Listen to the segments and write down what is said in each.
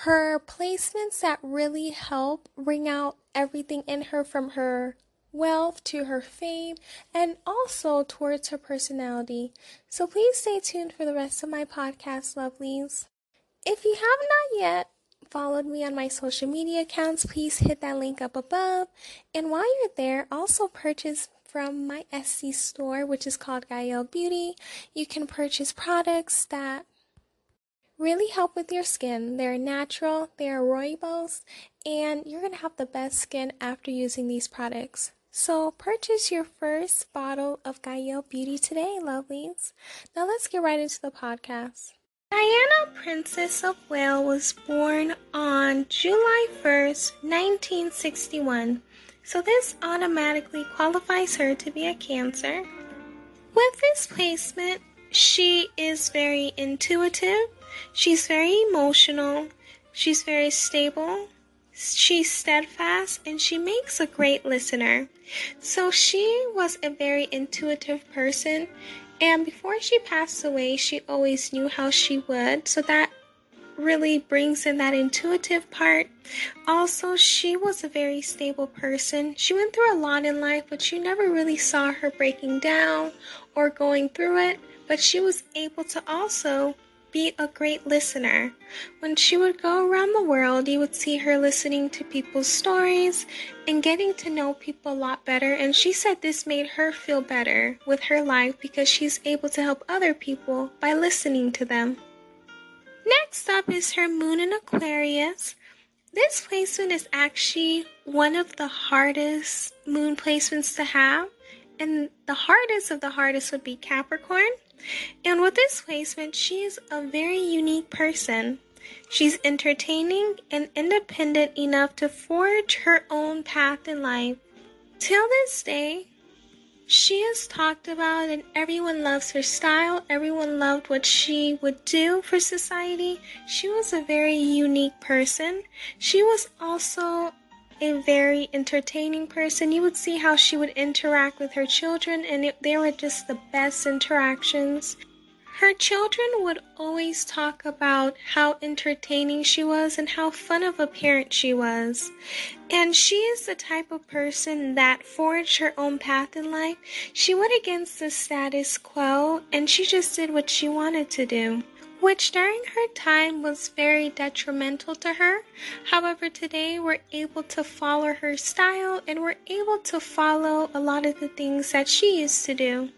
her placements that really help bring out everything in her from her wealth to her fame and also towards her personality. So please stay tuned for the rest of my podcast, lovelies. If you have not yet followed me on my social media accounts, please hit that link up above. And while you're there, also purchase from my Etsy store, which is called Gael Beauty. You can purchase products that really help with your skin. They're natural, they're rooibos, and you're going to have the best skin after using these products. So purchase your first bottle of Gael Beauty today, lovelies. Now let's get right into the podcast. Diana, Princess of Wales, was born on July 1st, 1961. So this automatically qualifies her to be a Cancer. With this placement, she is very intuitive, She's very emotional, she's very stable, she's steadfast, and she makes a great listener. So she was a very intuitive person, and before she passed away, she always knew how she would. So that really brings in that intuitive part. Also, she was a very stable person. She went through a lot in life, but you never really saw her breaking down or going through it. But she was able to also be a great listener. When she would go around the world, you would see her listening to people's stories and getting to know people a lot better. And she said this made her feel better with her life because she's able to help other people by listening to them. Next up is her moon in Aquarius. This placement is actually one of the hardest moon placements to have. And the hardest of the hardest would be Capricorn. And with this placement, she is a very unique person. She's entertaining and independent enough to forge her own path in life. Till this day, she is talked about and everyone loves her style. Everyone loved what she would do for society. She was a very unique person. She was also a very entertaining person. You would see how she would interact with her children, and it, they were just the best interactions. Her children would always talk about how entertaining she was and how fun of a parent she was. And she is the type of person that forged her own path in life. She went against the status quo and she just did what she wanted to do which during her time was very detrimental to her. However, today we're able to follow her style and we're able to follow a lot of the things that she used to do.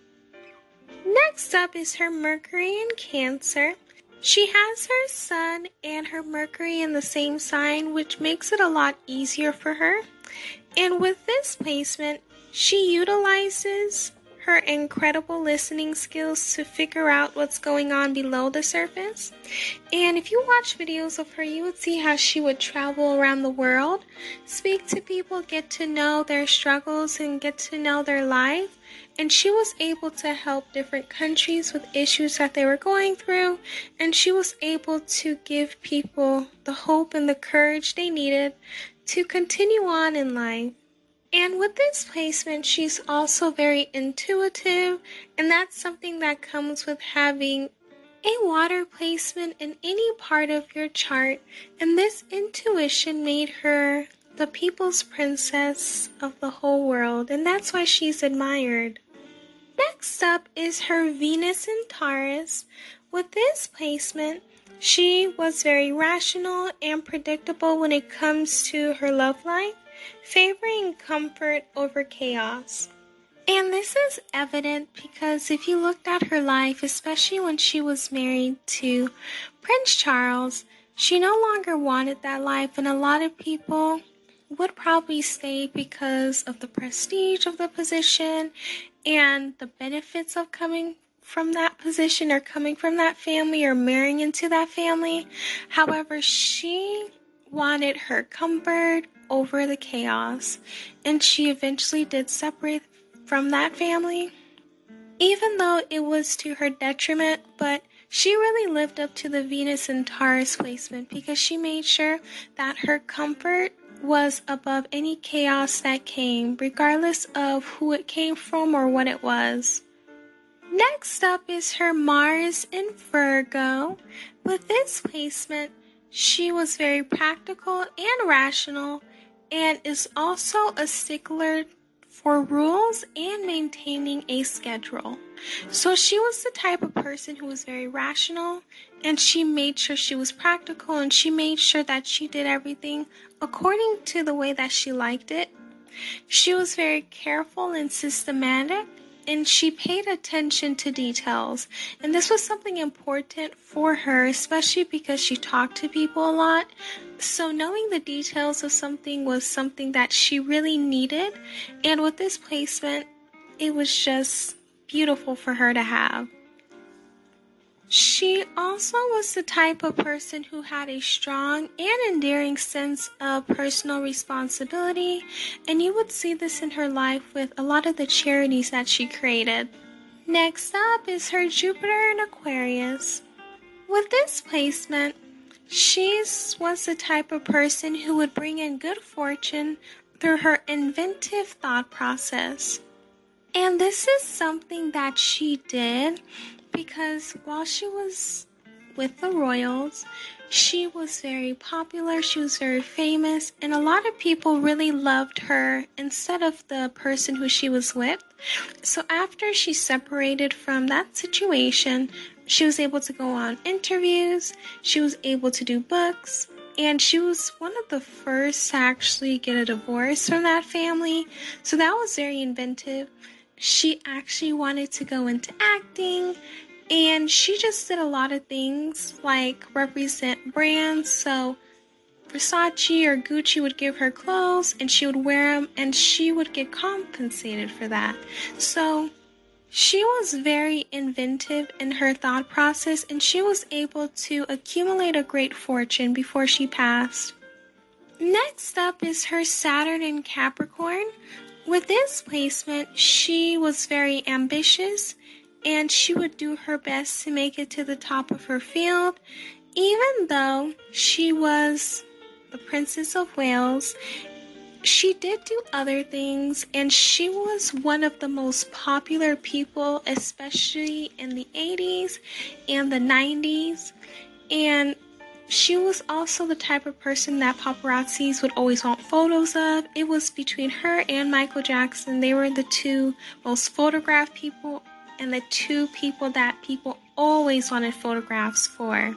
Next up is her Mercury in Cancer. She has her Sun and her Mercury in the same sign, which makes it a lot easier for her. And with this placement, she utilizes her incredible listening skills to figure out what's going on below the surface. And if you watch videos of her, you would see how she would travel around the world, speak to people, get to know their struggles, and get to know their life. And she was able to help different countries with issues that they were going through. And she was able to give people the hope and the courage they needed to continue on in life. And with this placement, she's also very intuitive, and that's something that comes with having a water placement in any part of your chart. And this intuition made her the people's princess of the whole world, and that's why she's admired. Next up is her Venus in Taurus. With this placement, she was very rational and predictable when it comes to her love life favoring comfort over chaos. And this is evident because if you looked at her life, especially when she was married to Prince Charles, she no longer wanted that life, and a lot of people would probably stay because of the prestige of the position and the benefits of coming from that position or coming from that family or marrying into that family. However, she wanted her comfort over the chaos, and she eventually did separate from that family. Even though it was to her detriment, but she really lived up to the Venus and Taurus placement because she made sure that her comfort was above any chaos that came, regardless of who it came from or what it was. Next up is her Mars in Virgo. With this placement, she was very practical and rational and is also a stickler for rules and maintaining a schedule. So she was the type of person who was very rational and she made sure she was practical and she made sure that she did everything according to the way that she liked it. She was very careful and systematic and she paid attention to details. And this was something important for her, especially because she talked to people a lot. So, knowing the details of something was something that she really needed. And with this placement, it was just beautiful for her to have. She also was the type of person who had a strong and endearing sense of personal responsibility, and you would see this in her life with a lot of the charities that she created. Next up is her Jupiter in Aquarius. With this placement, she was the type of person who would bring in good fortune through her inventive thought process. And this is something that she did because while she was with the royals, she was very popular, she was very famous, and a lot of people really loved her instead of the person who she was with. So after she separated from that situation, she was able to go on interviews, she was able to do books, and she was one of the first to actually get a divorce from that family. So that was very inventive. She actually wanted to go into acting and she just did a lot of things like represent brands. So Versace or Gucci would give her clothes and she would wear them and she would get compensated for that. So she was very inventive in her thought process and she was able to accumulate a great fortune before she passed. Next up is her Saturn in Capricorn. With this placement, she was very ambitious and she would do her best to make it to the top of her field, even though she was the Princess of Wales. She did do other things, and she was one of the most popular people, especially in the 80s and the 90s. And she was also the type of person that paparazzis would always want photos of. It was between her and Michael Jackson. They were the two most photographed people and the two people that people always wanted photographs for.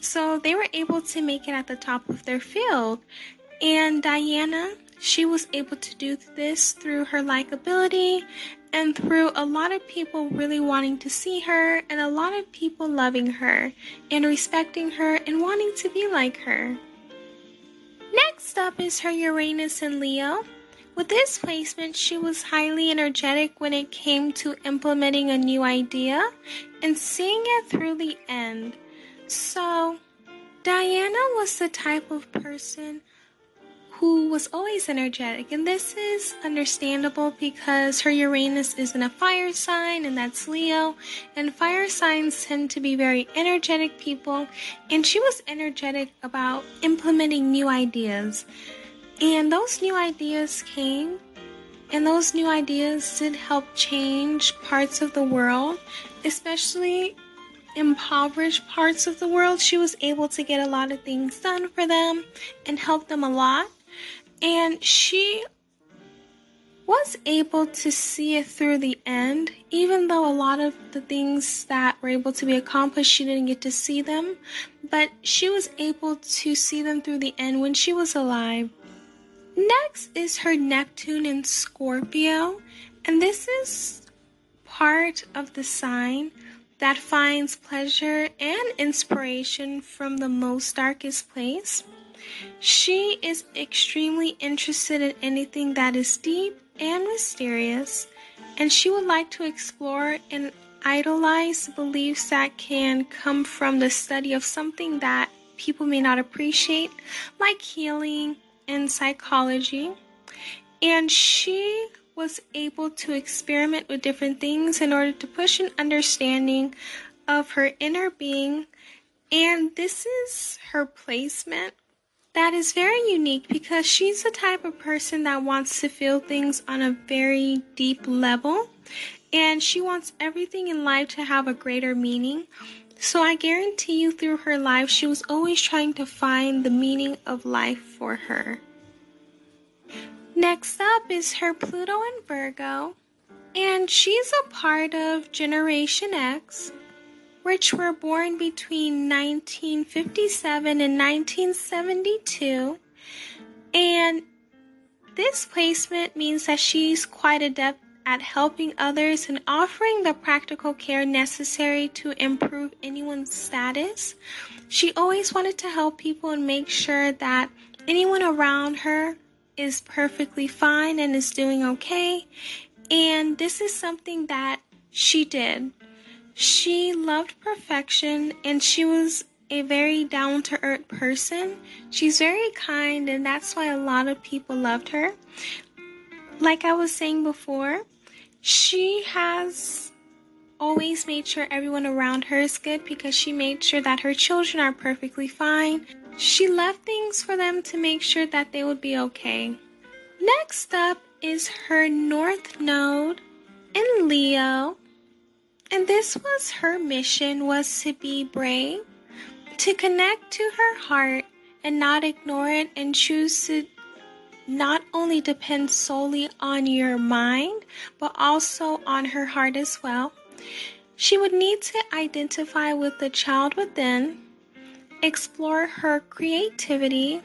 So they were able to make it at the top of their field. And Diana, she was able to do this through her likability and through a lot of people really wanting to see her and a lot of people loving her and respecting her and wanting to be like her. Next up is her Uranus and Leo. With this placement, she was highly energetic when it came to implementing a new idea and seeing it through the end. So, Diana was the type of person who was always energetic, and this is understandable because her Uranus is in a fire sign, and that's Leo, and fire signs tend to be very energetic people, and she was energetic about implementing new ideas. And those new ideas came, and those new ideas did help change parts of the world, especially impoverished parts of the world. She was able to get a lot of things done for them and help them a lot. And she was able to see it through the end, even though a lot of the things that were able to be accomplished, she didn't get to see them. But she was able to see them through the end when she was alive. Next is her Neptune in Scorpio, and this is part of the sign that finds pleasure and inspiration from the most darkest place. She is extremely interested in anything that is deep and mysterious, and she would like to explore and idolize beliefs that can come from the study of something that people may not appreciate, like healing and psychology. And she was able to experiment with different things in order to push an understanding of her inner being. And this is her placement that is very unique because she's the type of person that wants to feel things on a very deep level and she wants everything in life to have a greater meaning. So I guarantee you, through her life, she was always trying to find the meaning of life for her. Next up is her Pluto and Virgo, and she's a part of Generation X, which were born between 1957 and 1972. And this placement means that she's quite adept at helping others and offering the practical care necessary to improve anyone's status. She always wanted to help people and make sure that anyone around her is perfectly fine and is doing okay. And this is something that she did. She loved perfection and she was a very down to earth person. She's very kind, and that's why a lot of people loved her. Like I was saying before, she has always made sure everyone around her is good because she made sure that her children are perfectly fine. She left things for them to make sure that they would be okay. Next up is her North Node in Leo. And this was her mission was to be brave, to connect to her heart and not ignore it and choose to not only depends solely on your mind, but also on her heart as well. She would need to identify with the child within, explore her creativity,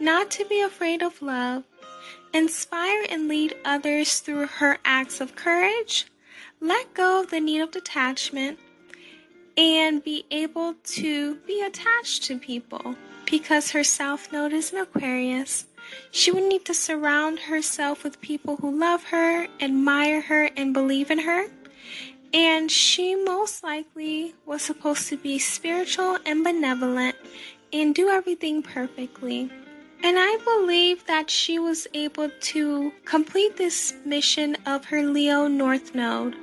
not to be afraid of love, inspire and lead others through her acts of courage, let go of the need of detachment, and be able to be attached to people because her south node is an Aquarius. She would need to surround herself with people who love her, admire her, and believe in her. And she most likely was supposed to be spiritual and benevolent and do everything perfectly. And I believe that she was able to complete this mission of her Leo North Node.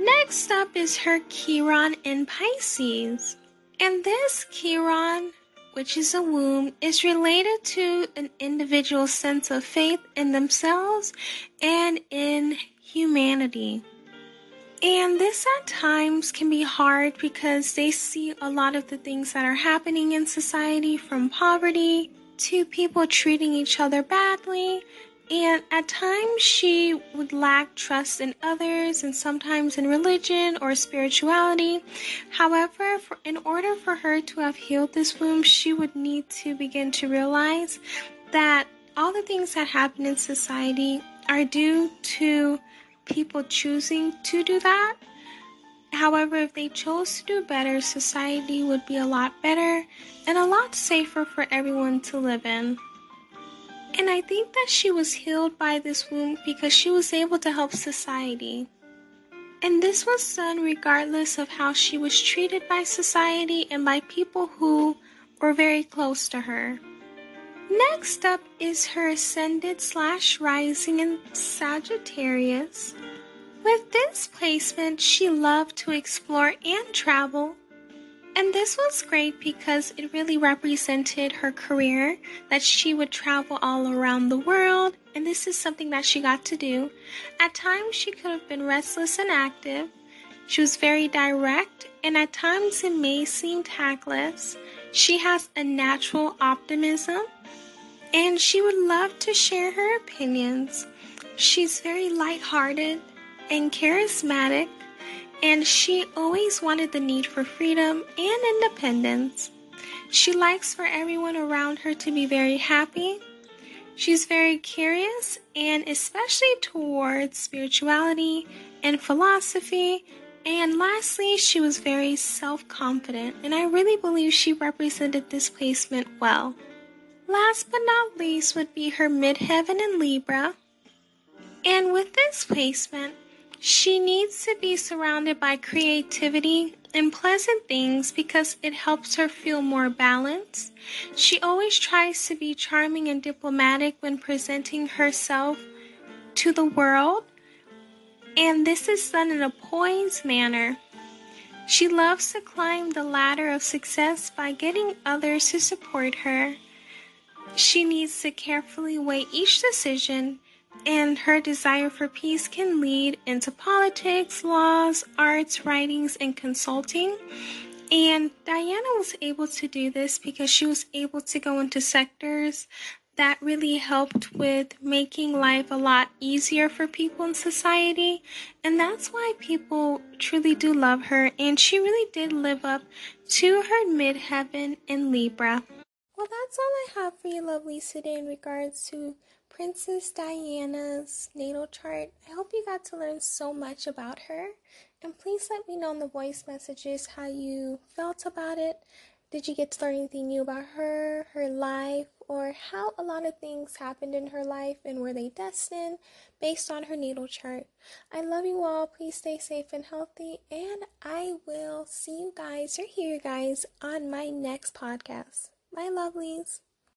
Next up is her Chiron in Pisces. And this Chiron which is a womb, is related to an individual's sense of faith in themselves and in humanity. And this at times can be hard because they see a lot of the things that are happening in society from poverty to people treating each other badly and at times she would lack trust in others and sometimes in religion or spirituality. However, for, in order for her to have healed this wound, she would need to begin to realize that all the things that happen in society are due to people choosing to do that. However, if they chose to do better, society would be a lot better and a lot safer for everyone to live in. And I think that she was healed by this wound because she was able to help society. And this was done regardless of how she was treated by society and by people who were very close to her. Next up is her ascendant slash rising in Sagittarius. With this placement, she loved to explore and travel, and this was great because it really represented her career that she would travel all around the world, and this is something that she got to do. At times, she could have been restless and active. She was very direct, and at times, it may seem tactless. She has a natural optimism, and she would love to share her opinions. She's very lighthearted and charismatic and she always wanted the need for freedom and independence. She likes for everyone around her to be very happy. She's very curious and especially towards spirituality and philosophy. And lastly, she was very self confident, and I really believe she represented this placement well. Last but not least would be her midheaven in Libra. And with this placement, she needs to be surrounded by creativity and pleasant things because it helps her feel more balanced. She always tries to be charming and diplomatic when presenting herself to the world, and this is done in a poised manner. She loves to climb the ladder of success by getting others to support her. She needs to carefully weigh each decision, and her desire for peace can lead into politics, laws, arts, writings, and consulting. And Diana was able to do this because she was able to go into sectors that really helped with making life a lot easier for people in society. And that's why people truly do love her. And she really did live up to her midheaven in Libra. Well, that's all I have for you, lovelies, today in regards to Princess Diana's natal chart. I hope you got to learn so much about her. And please let me know in the voice messages how you felt about it. Did you get to learn anything new about her, her life, or how a lot of things happened in her life and were they destined based on her natal chart? I love you all. Please stay safe and healthy, and I will see you guys or hear you guys on my next podcast. My lovelies.